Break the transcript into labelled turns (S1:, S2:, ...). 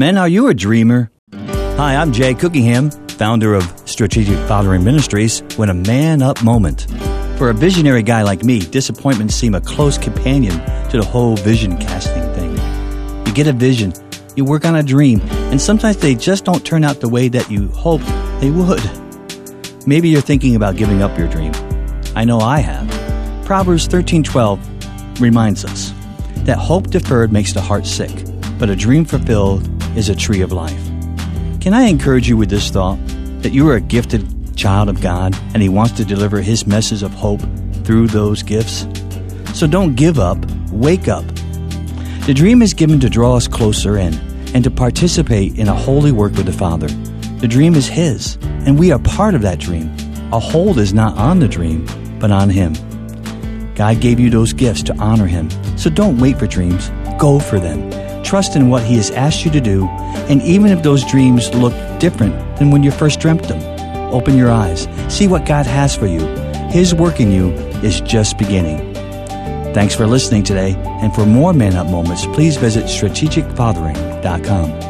S1: Men, are you a dreamer? Hi, I'm Jay Cookingham, founder of Strategic Fathering Ministries, when a man up moment. For a visionary guy like me, disappointments seem a close companion to the whole vision casting thing. You get a vision, you work on a dream, and sometimes they just don't turn out the way that you hoped they would. Maybe you're thinking about giving up your dream. I know I have. Proverbs 13:12 reminds us that hope deferred makes the heart sick, but a dream fulfilled is a tree of life. Can I encourage you with this thought that you are a gifted child of God and He wants to deliver His message of hope through those gifts? So don't give up, wake up. The dream is given to draw us closer in and to participate in a holy work with the Father. The dream is His, and we are part of that dream. A hold is not on the dream, but on Him. God gave you those gifts to honor Him, so don't wait for dreams, go for them. Trust in what He has asked you to do, and even if those dreams look different than when you first dreamt them, open your eyes, see what God has for you. His work in you is just beginning. Thanks for listening today, and for more Man Up moments, please visit strategicfathering.com.